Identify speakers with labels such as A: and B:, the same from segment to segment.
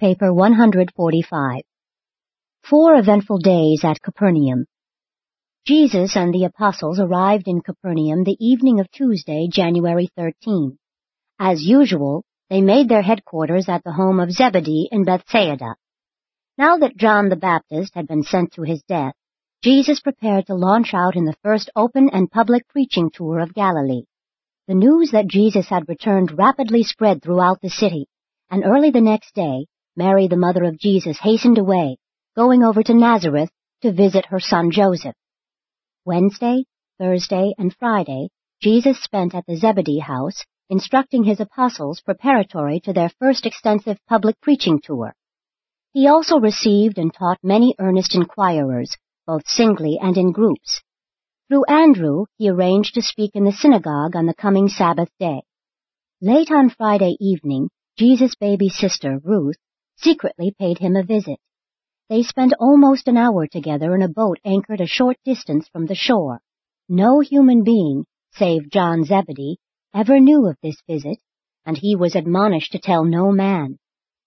A: Paper 145. Four eventful days at Capernaum. Jesus and the apostles arrived in Capernaum the evening of Tuesday, January 13. As usual, they made their headquarters at the home of Zebedee in Bethsaida. Now that John the Baptist had been sent to his death, Jesus prepared to launch out in the first open and public preaching tour of Galilee. The news that Jesus had returned rapidly spread throughout the city, and early the next day, Mary, the mother of Jesus, hastened away, going over to Nazareth to visit her son Joseph. Wednesday, Thursday, and Friday, Jesus spent at the Zebedee house, instructing his apostles preparatory to their first extensive public preaching tour. He also received and taught many earnest inquirers, both singly and in groups. Through Andrew, he arranged to speak in the synagogue on the coming Sabbath day. Late on Friday evening, Jesus' baby sister, Ruth, secretly paid him a visit. They spent almost an hour together in a boat anchored a short distance from the shore. No human being, save John Zebedee, ever knew of this visit, and he was admonished to tell no man.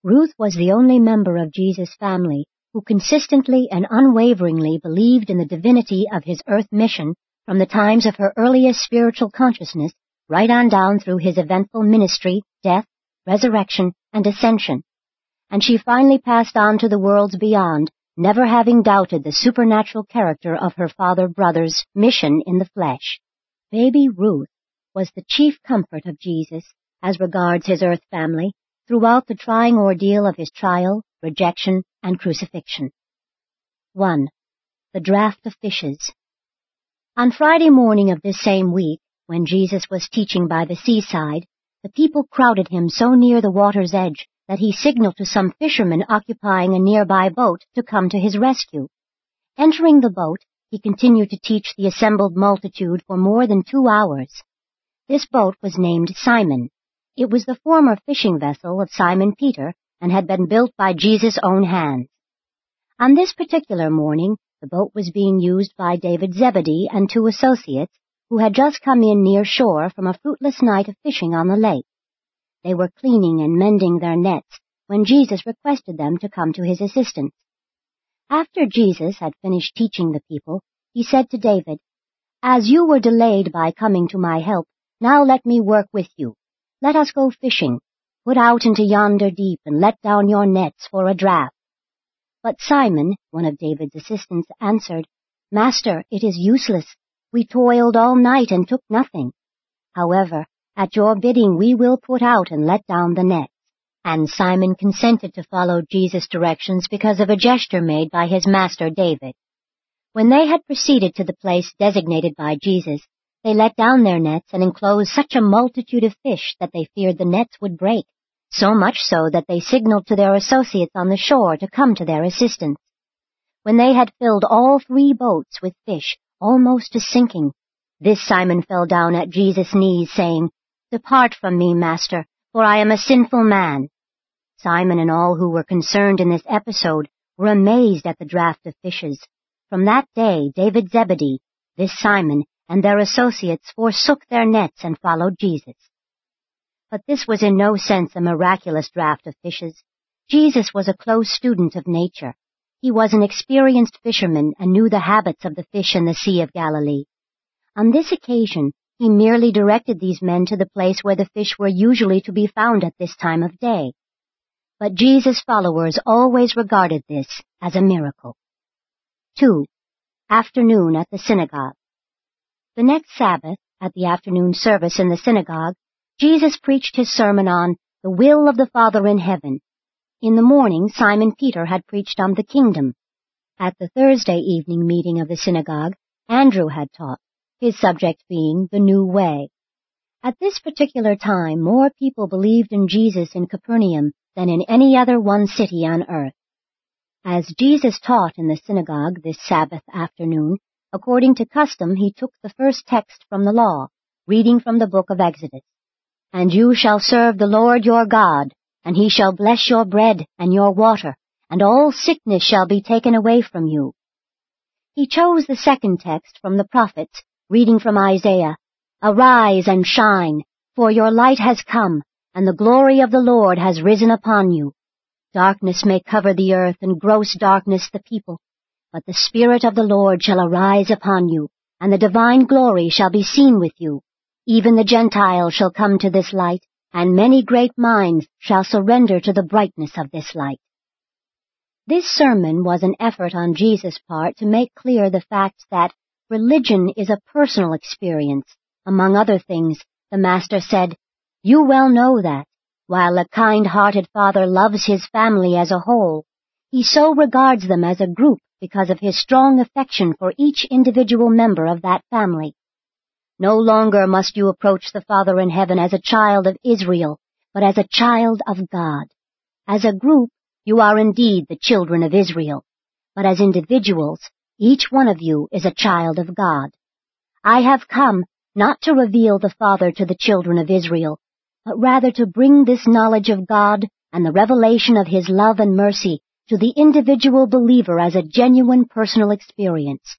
A: Ruth was the only member of Jesus' family who consistently and unwaveringly believed in the divinity of his earth mission from the times of her earliest spiritual consciousness right on down through his eventful ministry, death, resurrection, and ascension. And she finally passed on to the worlds beyond, never having doubted the supernatural character of her father brother's mission in the flesh. Baby Ruth was the chief comfort of Jesus as regards his earth family throughout the trying ordeal of his trial, rejection, and crucifixion. 1. The Draught of Fishes On Friday morning of this same week, when Jesus was teaching by the seaside, the people crowded him so near the water's edge that he signaled to some fishermen occupying a nearby boat to come to his rescue. Entering the boat, he continued to teach the assembled multitude for more than two hours. This boat was named Simon. It was the former fishing vessel of Simon Peter and had been built by Jesus' own hands. On this particular morning, the boat was being used by David Zebedee and two associates who had just come in near shore from a fruitless night of fishing on the lake. They were cleaning and mending their nets when Jesus requested them to come to his assistance. After Jesus had finished teaching the people, he said to David, As you were delayed by coming to my help, now let me work with you. Let us go fishing. Put out into yonder deep and let down your nets for a draught. But Simon, one of David's assistants, answered, Master, it is useless. We toiled all night and took nothing. However, at your bidding we will put out and let down the nets. And Simon consented to follow Jesus' directions because of a gesture made by his master David. When they had proceeded to the place designated by Jesus, they let down their nets and enclosed such a multitude of fish that they feared the nets would break so much so that they signaled to their associates on the shore to come to their assistance. When they had filled all three boats with fish, almost to sinking, this Simon fell down at Jesus' knees, saying, Depart from me, Master, for I am a sinful man. Simon and all who were concerned in this episode were amazed at the draught of fishes. From that day, David Zebedee, this Simon, and their associates forsook their nets and followed Jesus. But this was in no sense a miraculous draught of fishes. Jesus was a close student of nature. He was an experienced fisherman and knew the habits of the fish in the Sea of Galilee. On this occasion, he merely directed these men to the place where the fish were usually to be found at this time of day. But Jesus' followers always regarded this as a miracle. 2. Afternoon at the synagogue. The next Sabbath, at the afternoon service in the synagogue, Jesus preached his sermon on the will of the Father in heaven. In the morning, Simon Peter had preached on the kingdom. At the Thursday evening meeting of the synagogue, Andrew had taught, his subject being the new way. At this particular time, more people believed in Jesus in Capernaum than in any other one city on earth. As Jesus taught in the synagogue this Sabbath afternoon, according to custom, he took the first text from the law, reading from the book of Exodus. And you shall serve the Lord your God, and he shall bless your bread and your water, and all sickness shall be taken away from you. He chose the second text from the prophets, reading from Isaiah, Arise and shine, for your light has come, and the glory of the Lord has risen upon you. Darkness may cover the earth and gross darkness the people, but the Spirit of the Lord shall arise upon you, and the divine glory shall be seen with you. Even the Gentiles shall come to this light, and many great minds shall surrender to the brightness of this light. This sermon was an effort on Jesus' part to make clear the fact that religion is a personal experience. Among other things, the Master said, You well know that, while a kind-hearted father loves his family as a whole, he so regards them as a group because of his strong affection for each individual member of that family. No longer must you approach the Father in heaven as a child of Israel, but as a child of God. As a group, you are indeed the children of Israel, but as individuals, each one of you is a child of God. I have come not to reveal the Father to the children of Israel, but rather to bring this knowledge of God and the revelation of His love and mercy to the individual believer as a genuine personal experience.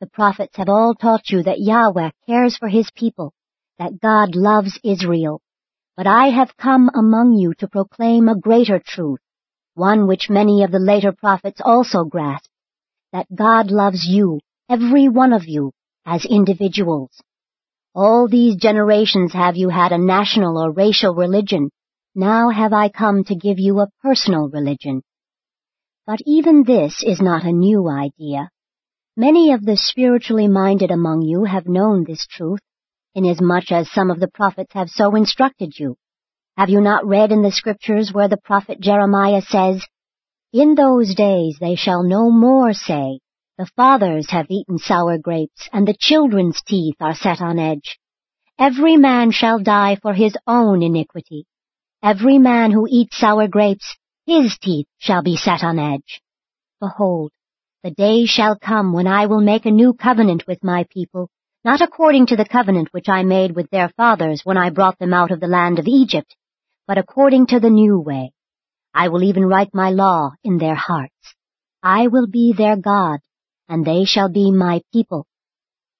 A: The prophets have all taught you that Yahweh cares for his people, that God loves Israel. But I have come among you to proclaim a greater truth, one which many of the later prophets also grasped, that God loves you, every one of you, as individuals. All these generations have you had a national or racial religion. Now have I come to give you a personal religion. But even this is not a new idea. Many of the spiritually minded among you have known this truth, inasmuch as some of the prophets have so instructed you. Have you not read in the scriptures where the prophet Jeremiah says, In those days they shall no more say, The fathers have eaten sour grapes, and the children's teeth are set on edge. Every man shall die for his own iniquity. Every man who eats sour grapes his teeth shall be set on edge. Behold, the day shall come when I will make a new covenant with my people, not according to the covenant which I made with their fathers when I brought them out of the land of Egypt, but according to the new way. I will even write my law in their hearts. I will be their God, and they shall be my people.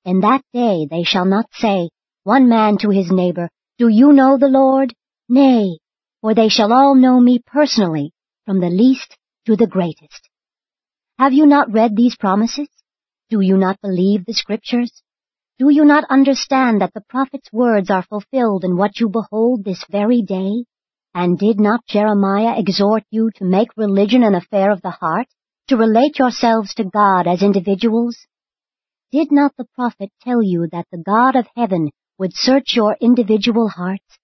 A: In that day they shall not say, one man to his neighbor, Do you know the Lord? Nay, for they shall all know me personally, from the least to the greatest. Have you not read these promises? Do you not believe the scriptures? Do you not understand that the prophet's words are fulfilled in what you behold this very day? And did not Jeremiah exhort you to make religion an affair of the heart, to relate yourselves to God as individuals? Did not the prophet tell you that the God of heaven would search your individual hearts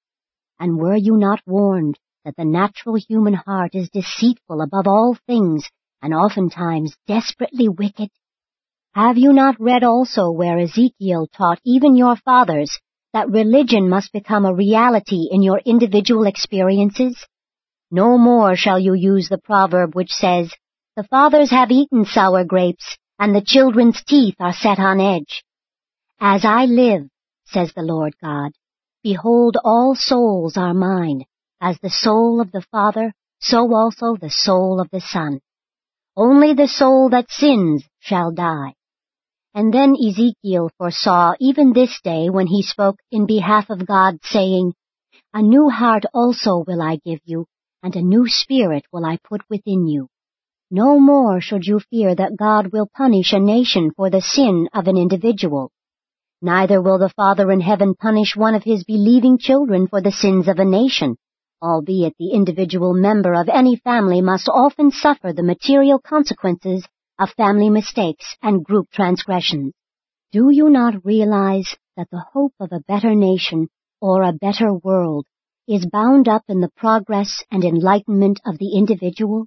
A: and were you not warned that the natural human heart is deceitful above all things and oftentimes desperately wicked? Have you not read also where Ezekiel taught even your fathers that religion must become a reality in your individual experiences? No more shall you use the proverb which says, The fathers have eaten sour grapes, and the children's teeth are set on edge. As I live, says the Lord God, Behold, all souls are mine, as the soul of the Father, so also the soul of the Son. Only the soul that sins shall die. And then Ezekiel foresaw even this day when he spoke in behalf of God, saying, A new heart also will I give you, and a new spirit will I put within you. No more should you fear that God will punish a nation for the sin of an individual. Neither will the Father in heaven punish one of his believing children for the sins of a nation, albeit the individual member of any family must often suffer the material consequences of family mistakes and group transgressions. Do you not realize that the hope of a better nation or a better world is bound up in the progress and enlightenment of the individual?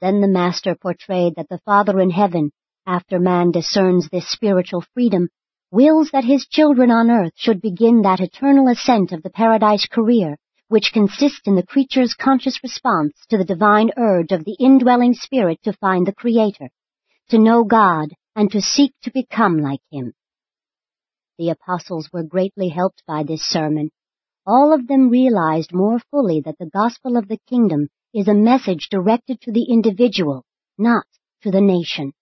A: Then the Master portrayed that the Father in heaven, after man discerns this spiritual freedom, wills that his children on earth should begin that eternal ascent of the paradise career, which consists in the creature's conscious response to the divine urge of the indwelling spirit to find the Creator, to know God, and to seek to become like Him. The apostles were greatly helped by this sermon. All of them realized more fully that the gospel of the kingdom is a message directed to the individual, not to the nation.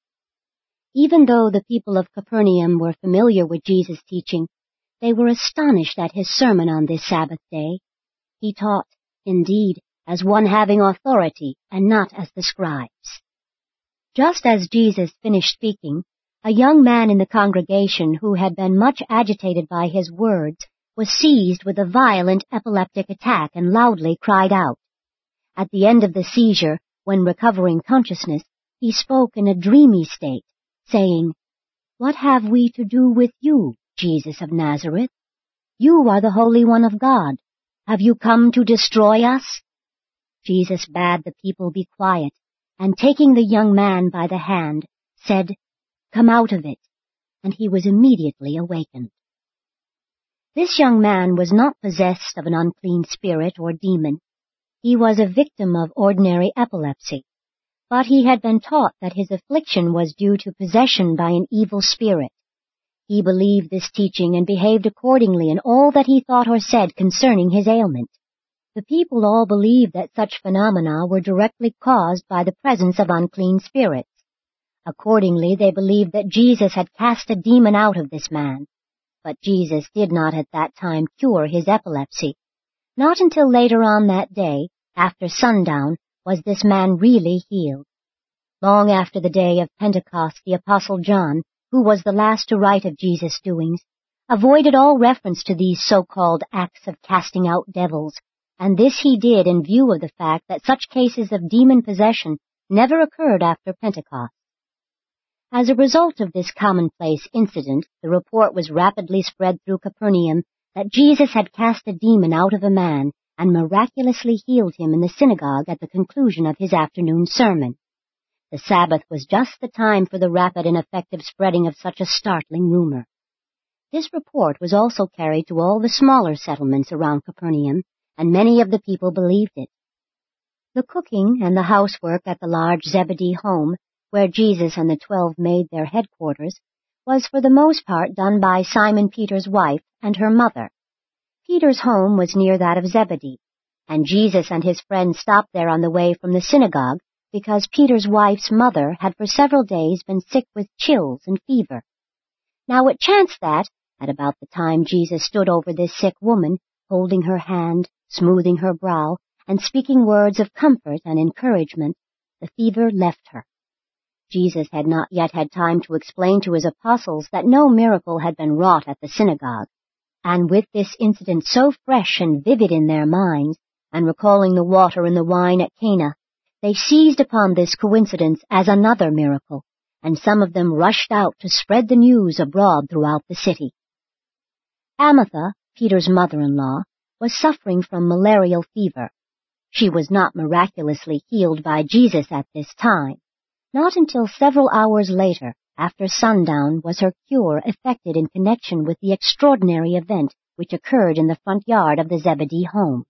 A: Even though the people of Capernaum were familiar with Jesus' teaching, they were astonished at his sermon on this Sabbath day. He taught, indeed, as one having authority and not as the scribes. Just as Jesus finished speaking, a young man in the congregation who had been much agitated by his words was seized with a violent epileptic attack and loudly cried out. At the end of the seizure, when recovering consciousness, he spoke in a dreamy state, saying, What have we to do with you, Jesus of Nazareth? You are the Holy One of God. Have you come to destroy us? Jesus bade the people be quiet, and taking the young man by the hand, said, Come out of it. And he was immediately awakened. This young man was not possessed of an unclean spirit or demon. He was a victim of ordinary epilepsy, but he had been taught that his affliction was due to possession by an evil spirit. He believed this teaching and behaved accordingly in all that he thought or said concerning his ailment. The people all believed that such phenomena were directly caused by the presence of unclean spirits. Accordingly, they believed that Jesus had cast a demon out of this man. But Jesus did not at that time cure his epilepsy. Not until later on that day, after sundown, was this man really healed. Long after the day of Pentecost, the Apostle John, who was the last to write of Jesus' doings, avoided all reference to these so-called acts of casting out devils, and this he did in view of the fact that such cases of demon possession never occurred after Pentecost. As a result of this commonplace incident, the report was rapidly spread through Capernaum that Jesus had cast a demon out of a man and miraculously healed him in the synagogue at the conclusion of his afternoon sermon. The Sabbath was just the time for the rapid and effective spreading of such a startling rumor. This report was also carried to all the smaller settlements around Capernaum, and many of the people believed it. The cooking and the housework at the large Zebedee home, where Jesus and the twelve made their headquarters, was for the most part done by Simon Peter's wife and her mother. Peter's home was near that of Zebedee, and Jesus and his friends stopped there on the way from the synagogue because Peter's wife's mother had for several days been sick with chills and fever. Now it chanced that, at about the time Jesus stood over this sick woman, holding her hand, smoothing her brow, and speaking words of comfort and encouragement, the fever left her. Jesus had not yet had time to explain to his apostles that no miracle had been wrought at the synagogue, and with this incident so fresh and vivid in their minds, and recalling the water and the wine at Cana, they seized upon this coincidence as another miracle, and some of them rushed out to spread the news abroad throughout the city. Amatha, Peter's mother-in-law, was suffering from malarial fever. She was not miraculously healed by Jesus at this time. Not until several hours later, after sundown was her cure effected in connection with the extraordinary event which occurred in the front yard of the Zebedee home.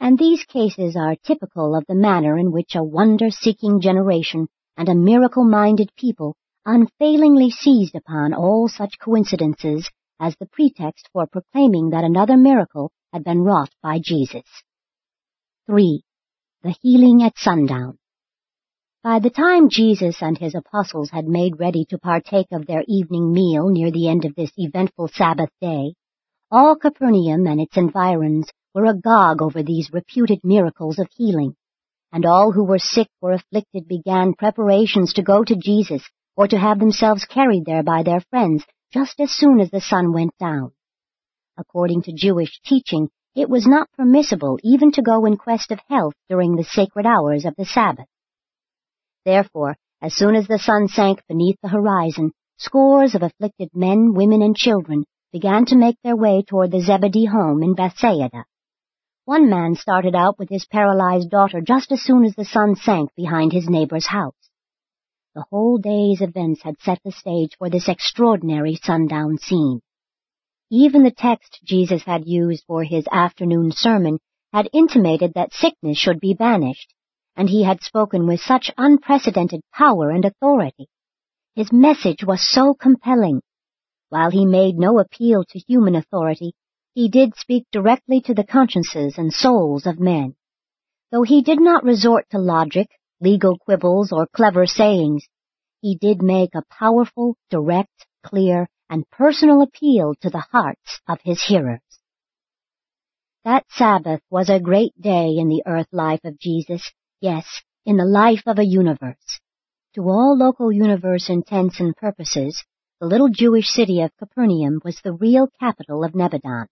A: And these cases are typical of the manner in which a wonder-seeking generation and a miracle-minded people unfailingly seized upon all such coincidences as the pretext for proclaiming that another miracle had been wrought by Jesus. 3. The healing at sundown. By the time Jesus and his apostles had made ready to partake of their evening meal near the end of this eventful Sabbath day, all Capernaum and its environs were agog over these reputed miracles of healing, and all who were sick or afflicted began preparations to go to Jesus or to have themselves carried there by their friends just as soon as the sun went down. According to Jewish teaching, it was not permissible even to go in quest of health during the sacred hours of the Sabbath. Therefore, as soon as the sun sank beneath the horizon, scores of afflicted men, women, and children began to make their way toward the Zebedee home in Bethsaida. One man started out with his paralyzed daughter just as soon as the sun sank behind his neighbor's house. The whole day's events had set the stage for this extraordinary sundown scene. Even the text Jesus had used for his afternoon sermon had intimated that sickness should be banished, and he had spoken with such unprecedented power and authority. His message was so compelling. While he made no appeal to human authority, he did speak directly to the consciences and souls of men. Though he did not resort to logic, legal quibbles, or clever sayings, he did make a powerful, direct, clear, and personal appeal to the hearts of his hearers. That Sabbath was a great day in the earth life of Jesus, yes, in the life of a universe. To all local universe intents and purposes, the little Jewish city of Capernaum was the real capital of Nebadon.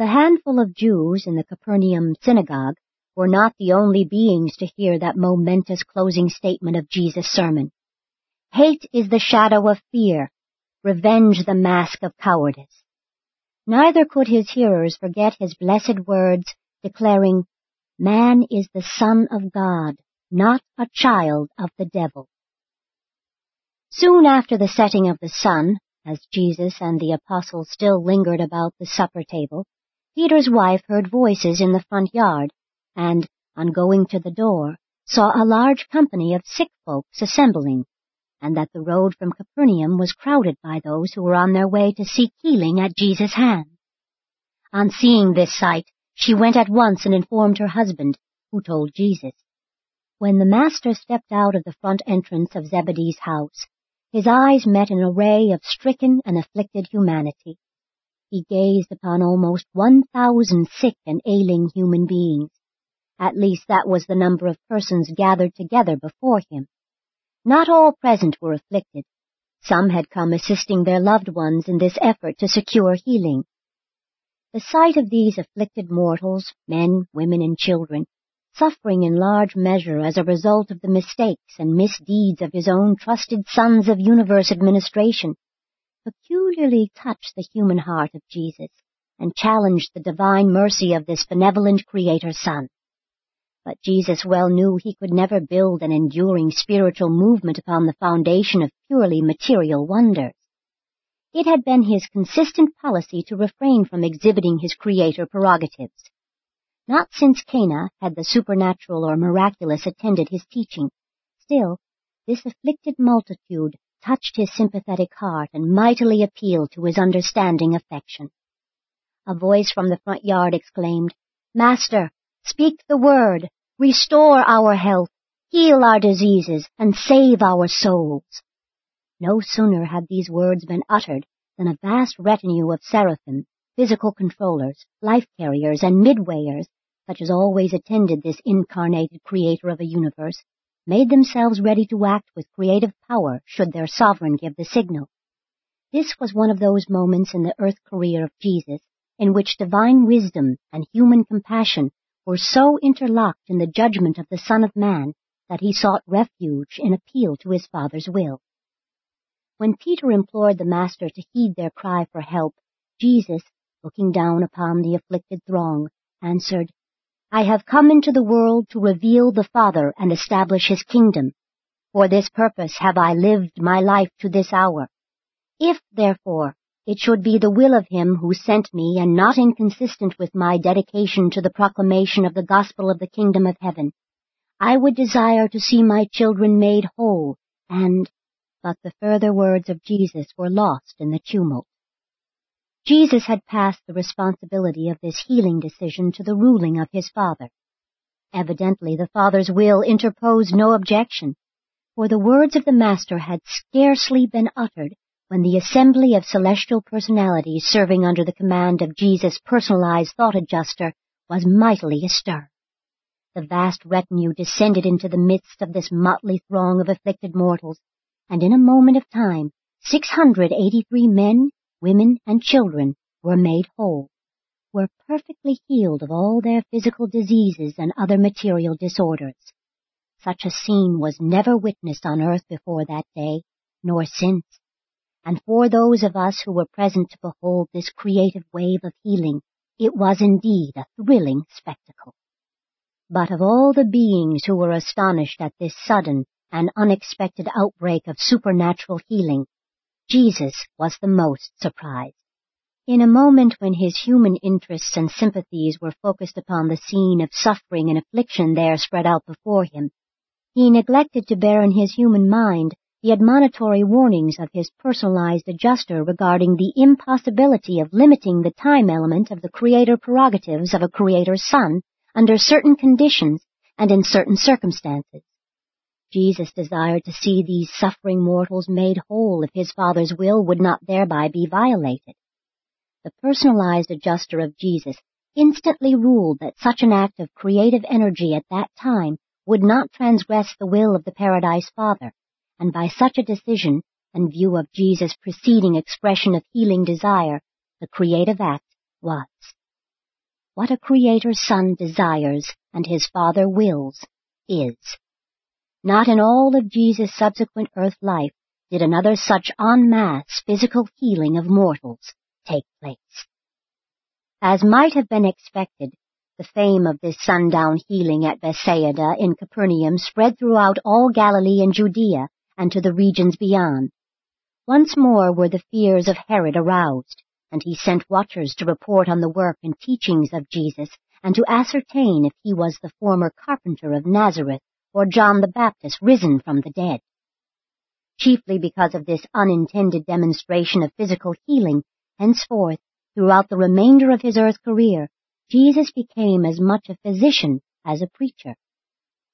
A: The handful of Jews in the Capernaum synagogue were not the only beings to hear that momentous closing statement of Jesus' sermon. Hate is the shadow of fear, revenge the mask of cowardice. Neither could his hearers forget his blessed words declaring, Man is the Son of God, not a child of the devil. Soon after the setting of the sun, as Jesus and the apostles still lingered about the supper table, Peter's wife heard voices in the front yard, and, on going to the door, saw a large company of sick folks assembling and that the road from Capernaum was crowded by those who were on their way to seek healing at Jesus' hand. On seeing this sight, she went at once and informed her husband, who told Jesus. When the master stepped out of the front entrance of Zebedee's house, his eyes met an array of stricken and afflicted humanity. He gazed upon almost one thousand sick and ailing human beings. At least that was the number of persons gathered together before him. Not all present were afflicted. Some had come assisting their loved ones in this effort to secure healing. The sight of these afflicted mortals, men, women, and children, suffering in large measure as a result of the mistakes and misdeeds of his own trusted sons of universe administration, peculiarly touched the human heart of Jesus and challenged the divine mercy of this benevolent Creator Son. But Jesus well knew he could never build an enduring spiritual movement upon the foundation of purely material wonders. It had been his consistent policy to refrain from exhibiting his creator prerogatives. Not since Cana had the supernatural or miraculous attended his teaching. Still, this afflicted multitude touched his sympathetic heart and mightily appealed to his understanding affection. A voice from the front yard exclaimed, Master, Speak the word, restore our health, heal our diseases, and save our souls. No sooner had these words been uttered than a vast retinue of seraphim, physical controllers, life carriers, and midwayers, such as always attended this incarnated creator of a universe, made themselves ready to act with creative power should their sovereign give the signal. This was one of those moments in the earth career of Jesus in which divine wisdom and human compassion were so interlocked in the judgment of the Son of Man that he sought refuge in appeal to his Father's will. When Peter implored the Master to heed their cry for help, Jesus, looking down upon the afflicted throng, answered, I have come into the world to reveal the Father and establish his kingdom. For this purpose have I lived my life to this hour. If, therefore, it should be the will of him who sent me and not inconsistent with my dedication to the proclamation of the gospel of the kingdom of heaven. I would desire to see my children made whole, and, but the further words of Jesus were lost in the tumult. Jesus had passed the responsibility of this healing decision to the ruling of his Father. Evidently the Father's will interposed no objection, for the words of the Master had scarcely been uttered when the assembly of celestial personalities serving under the command of Jesus' personalized thought adjuster was mightily astir. The vast retinue descended into the midst of this motley throng of afflicted mortals, and in a moment of time, 683 men, women, and children were made whole, were perfectly healed of all their physical diseases and other material disorders. Such a scene was never witnessed on earth before that day, nor since and for those of us who were present to behold this creative wave of healing, it was indeed a thrilling spectacle. But of all the beings who were astonished at this sudden and unexpected outbreak of supernatural healing, Jesus was the most surprised. In a moment when his human interests and sympathies were focused upon the scene of suffering and affliction there spread out before him, he neglected to bear in his human mind the admonitory warnings of his personalized adjuster regarding the impossibility of limiting the time element of the creator prerogatives of a creator's son under certain conditions and in certain circumstances. Jesus desired to see these suffering mortals made whole if his Father's will would not thereby be violated. The personalized adjuster of Jesus instantly ruled that such an act of creative energy at that time would not transgress the will of the Paradise Father, and by such a decision, in view of Jesus' preceding expression of healing desire, the creative act was. What a Creator's Son desires and his Father wills is. Not in all of Jesus' subsequent earth life did another such en masse physical healing of mortals take place. As might have been expected, the fame of this sundown healing at Bethsaida in Capernaum spread throughout all Galilee and Judea and to the regions beyond. Once more were the fears of Herod aroused, and he sent watchers to report on the work and teachings of Jesus and to ascertain if he was the former carpenter of Nazareth or John the Baptist risen from the dead. Chiefly because of this unintended demonstration of physical healing, henceforth, throughout the remainder of his earth career, Jesus became as much a physician as a preacher.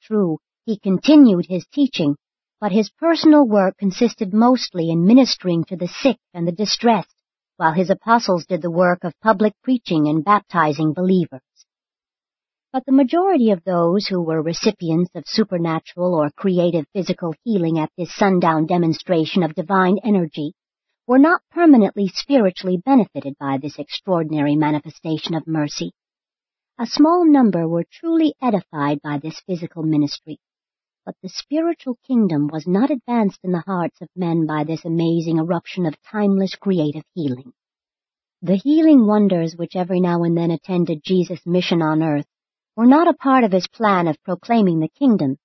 A: True, he continued his teaching, but his personal work consisted mostly in ministering to the sick and the distressed, while his apostles did the work of public preaching and baptizing believers. But the majority of those who were recipients of supernatural or creative physical healing at this sundown demonstration of divine energy were not permanently spiritually benefited by this extraordinary manifestation of mercy. A small number were truly edified by this physical ministry, but the spiritual kingdom was not advanced in the hearts of men by this amazing eruption of timeless creative healing. The healing wonders which every now and then attended Jesus' mission on earth were not a part of his plan of proclaiming the kingdom.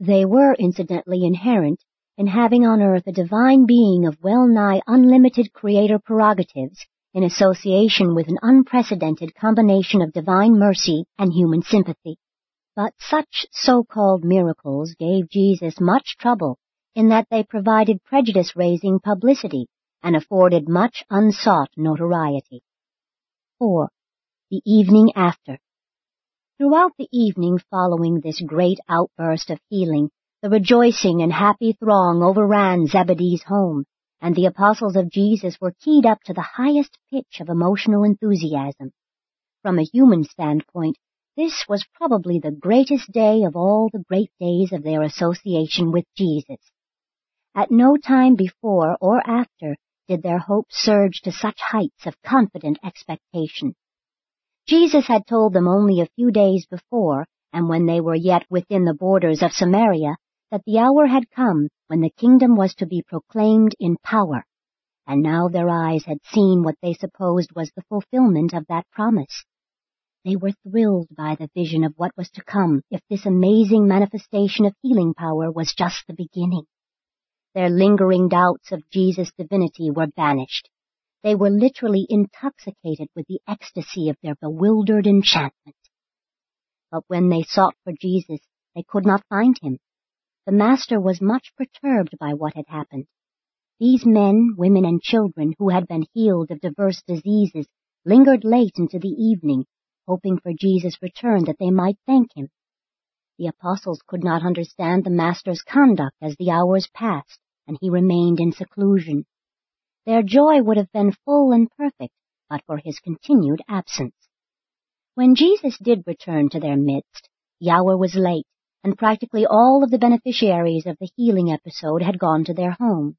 A: They were incidentally inherent in having on earth a divine being of well nigh unlimited creator prerogatives in association with an unprecedented combination of divine mercy and human sympathy. But such so-called miracles gave Jesus much trouble in that they provided prejudice-raising publicity and afforded much unsought notoriety. 4. The evening after. Throughout the evening following this great outburst of healing, the rejoicing and happy throng overran Zebedee's home, and the apostles of Jesus were keyed up to the highest pitch of emotional enthusiasm. From a human standpoint, this was probably the greatest day of all the great days of their association with Jesus. At no time before or after did their hopes surge to such heights of confident expectation. Jesus had told them only a few days before, and when they were yet within the borders of Samaria, that the hour had come when the kingdom was to be proclaimed in power, and now their eyes had seen what they supposed was the fulfillment of that promise. They were thrilled by the vision of what was to come if this amazing manifestation of healing power was just the beginning. Their lingering doubts of Jesus' divinity were banished. They were literally intoxicated with the ecstasy of their bewildered enchantment. But when they sought for Jesus, they could not find him. The Master was much perturbed by what had happened. These men, women, and children who had been healed of diverse diseases lingered late into the evening hoping for Jesus' return that they might thank him. The apostles could not understand the Master's conduct as the hours passed, and he remained in seclusion. Their joy would have been full and perfect but for his continued absence. When Jesus did return to their midst, hour was late, and practically all of the beneficiaries of the healing episode had gone to their homes.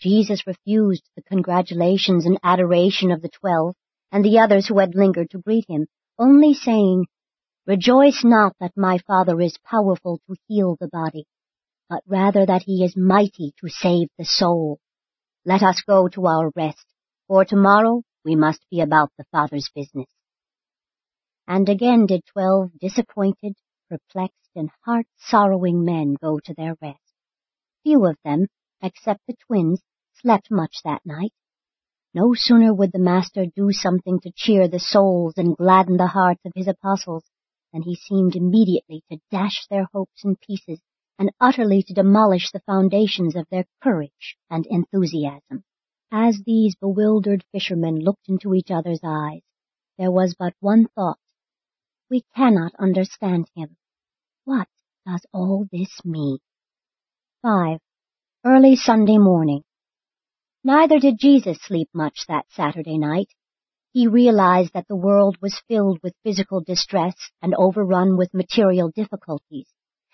A: Jesus refused the congratulations and adoration of the twelve and the others who had lingered to greet him, only saying, Rejoice not that my Father is powerful to heal the body, but rather that he is mighty to save the soul. Let us go to our rest, for tomorrow we must be about the Father's business. And again did twelve disappointed, perplexed, and heart-sorrowing men go to their rest. Few of them, except the twins, slept much that night, no sooner would the Master do something to cheer the souls and gladden the hearts of his apostles than he seemed immediately to dash their hopes in pieces and utterly to demolish the foundations of their courage and enthusiasm. As these bewildered fishermen looked into each other's eyes, there was but one thought. We cannot understand him. What does all this mean? 5. Early Sunday morning. Neither did Jesus sleep much that Saturday night. he realized that the world was filled with physical distress and overrun with material difficulties,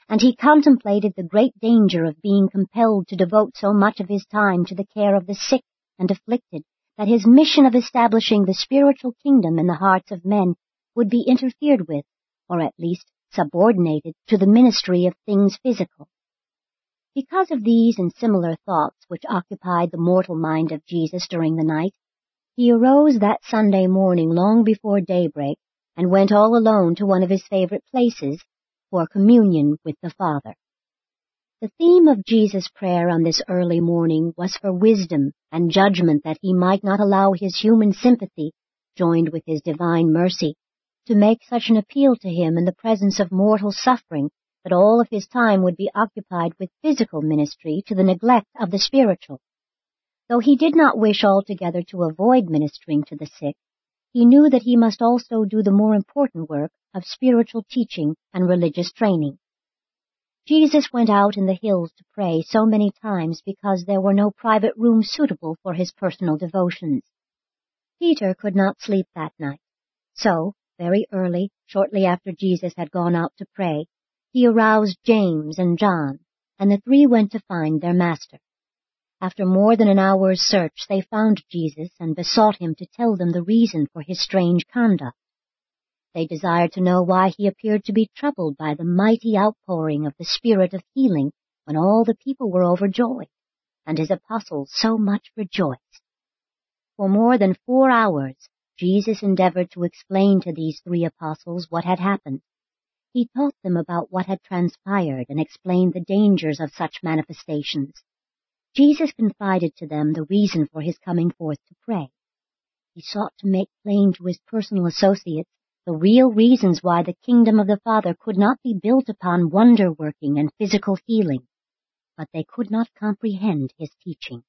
A: and he contemplated the great danger of being compelled to devote so much of his time to the care of the sick and afflicted that his mission of establishing the spiritual kingdom in the hearts of men would be interfered with, or at least subordinated to the ministry of things physical. Because of these and similar thoughts which occupied the mortal mind of Jesus during the night, he arose that Sunday morning long before daybreak and went all alone to one of his favorite places for communion with the Father. The theme of Jesus' prayer on this early morning was for wisdom and judgment that he might not allow his human sympathy, joined with his divine mercy, to make such an appeal to him in the presence of mortal suffering that all of his time would be occupied with physical ministry to the neglect of the spiritual. Though he did not wish altogether to avoid ministering to the sick, he knew that he must also do the more important work of spiritual teaching and religious training. Jesus went out in the hills to pray so many times because there were no private rooms suitable for his personal devotions. Peter could not sleep that night, so, very early, shortly after Jesus had gone out to pray, he aroused James and John, and the three went to find their master. After more than an hour's search, they found Jesus and besought him to tell them the reason for his strange conduct. They desired to know why he appeared to be troubled by the mighty outpouring of the Spirit of healing when all the people were overjoyed, and his apostles so much rejoiced. For more than four hours, Jesus endeavored to explain to these three apostles what had happened. He taught them about what had transpired and explained the dangers of such manifestations. Jesus confided to them the reason for his coming forth to pray. He sought to make plain to his personal associates the real reasons why the kingdom of the Father could not be built upon wonder working and physical healing, but they could not comprehend his teaching.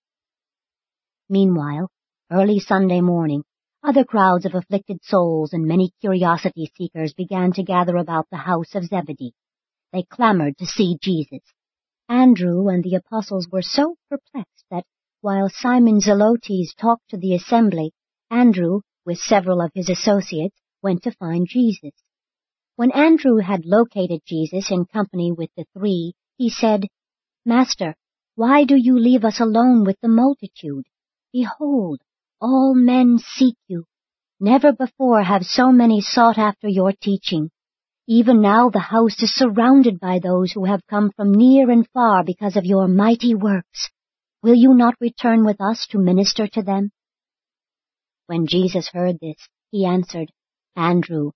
A: Meanwhile, early Sunday morning, other crowds of afflicted souls and many curiosity seekers began to gather about the house of Zebedee. They clamored to see Jesus. Andrew and the apostles were so perplexed that while Simon Zelotes talked to the assembly, Andrew, with several of his associates, went to find Jesus. When Andrew had located Jesus in company with the three, he said, Master, why do you leave us alone with the multitude? Behold, all men seek you. Never before have so many sought after your teaching. Even now the house is surrounded by those who have come from near and far because of your mighty works. Will you not return with us to minister to them? When Jesus heard this, he answered, Andrew,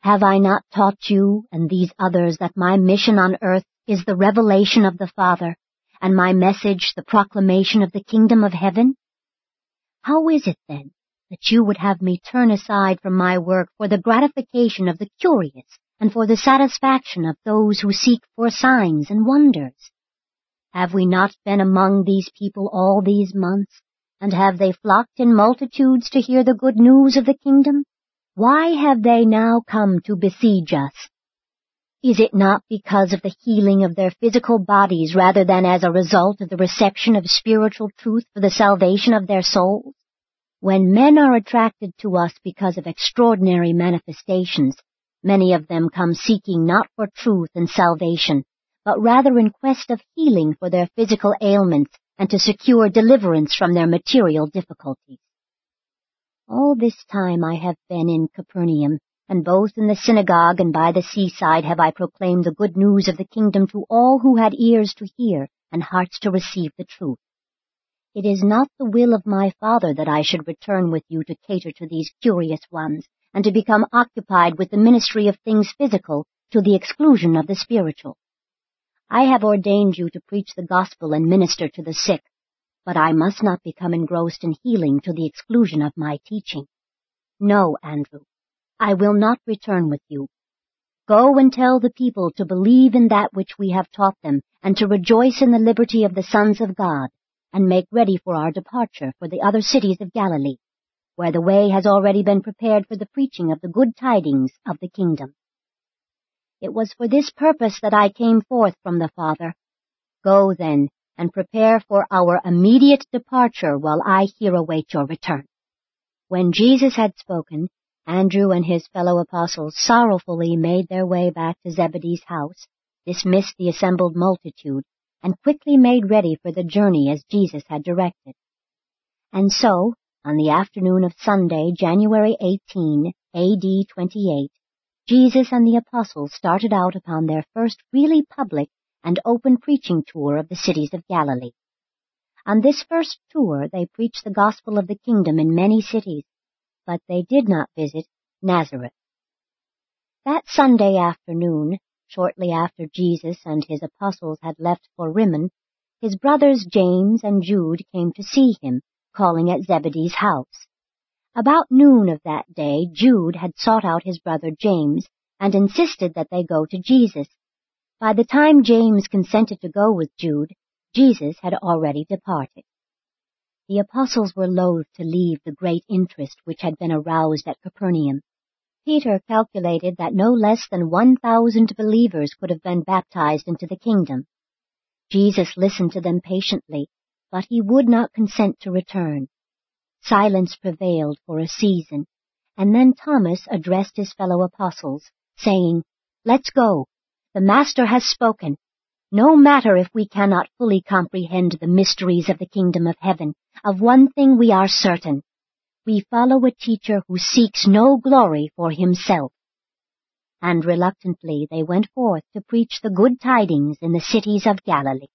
A: have I not taught you and these others that my mission on earth is the revelation of the Father, and my message the proclamation of the kingdom of heaven? How is it then that you would have me turn aside from my work for the gratification of the curious and for the satisfaction of those who seek for signs and wonders. Have we not been among these people all these months, and have they flocked in multitudes to hear the good news of the kingdom? Why have they now come to besiege us? Is it not because of the healing of their physical bodies rather than as a result of the reception of spiritual truth for the salvation of their souls? When men are attracted to us because of extraordinary manifestations, Many of them come seeking not for truth and salvation, but rather in quest of healing for their physical ailments and to secure deliverance from their material difficulties. All this time I have been in Capernaum, and both in the synagogue and by the seaside have I proclaimed the good news of the kingdom to all who had ears to hear and hearts to receive the truth. It is not the will of my Father that I should return with you to cater to these curious ones, and to become occupied with the ministry of things physical to the exclusion of the spiritual. I have ordained you to preach the gospel and minister to the sick, but I must not become engrossed in healing to the exclusion of my teaching. No, Andrew, I will not return with you. Go and tell the people to believe in that which we have taught them, and to rejoice in the liberty of the sons of God, and make ready for our departure for the other cities of Galilee where the way has already been prepared for the preaching of the good tidings of the kingdom. It was for this purpose that I came forth from the Father. Go then, and prepare for our immediate departure while I here await your return. When Jesus had spoken, Andrew and his fellow apostles sorrowfully made their way back to Zebedee's house, dismissed the assembled multitude, and quickly made ready for the journey as Jesus had directed. And so, on the afternoon of Sunday, January 18, AD 28, Jesus and the apostles started out upon their first really public and open preaching tour of the cities of Galilee. On this first tour they preached the gospel of the kingdom in many cities, but they did not visit Nazareth. That Sunday afternoon, shortly after Jesus and his apostles had left for Rimmon, his brothers James and Jude came to see him calling at Zebedee's house. About noon of that day, Jude had sought out his brother James and insisted that they go to Jesus. By the time James consented to go with Jude, Jesus had already departed. The apostles were loath to leave the great interest which had been aroused at Capernaum. Peter calculated that no less than 1,000 believers could have been baptized into the kingdom. Jesus listened to them patiently but he would not consent to return. Silence prevailed for a season, and then Thomas addressed his fellow apostles, saying, Let's go. The Master has spoken. No matter if we cannot fully comprehend the mysteries of the kingdom of heaven, of one thing we are certain. We follow a teacher who seeks no glory for himself. And reluctantly they went forth to preach the good tidings in the cities of Galilee.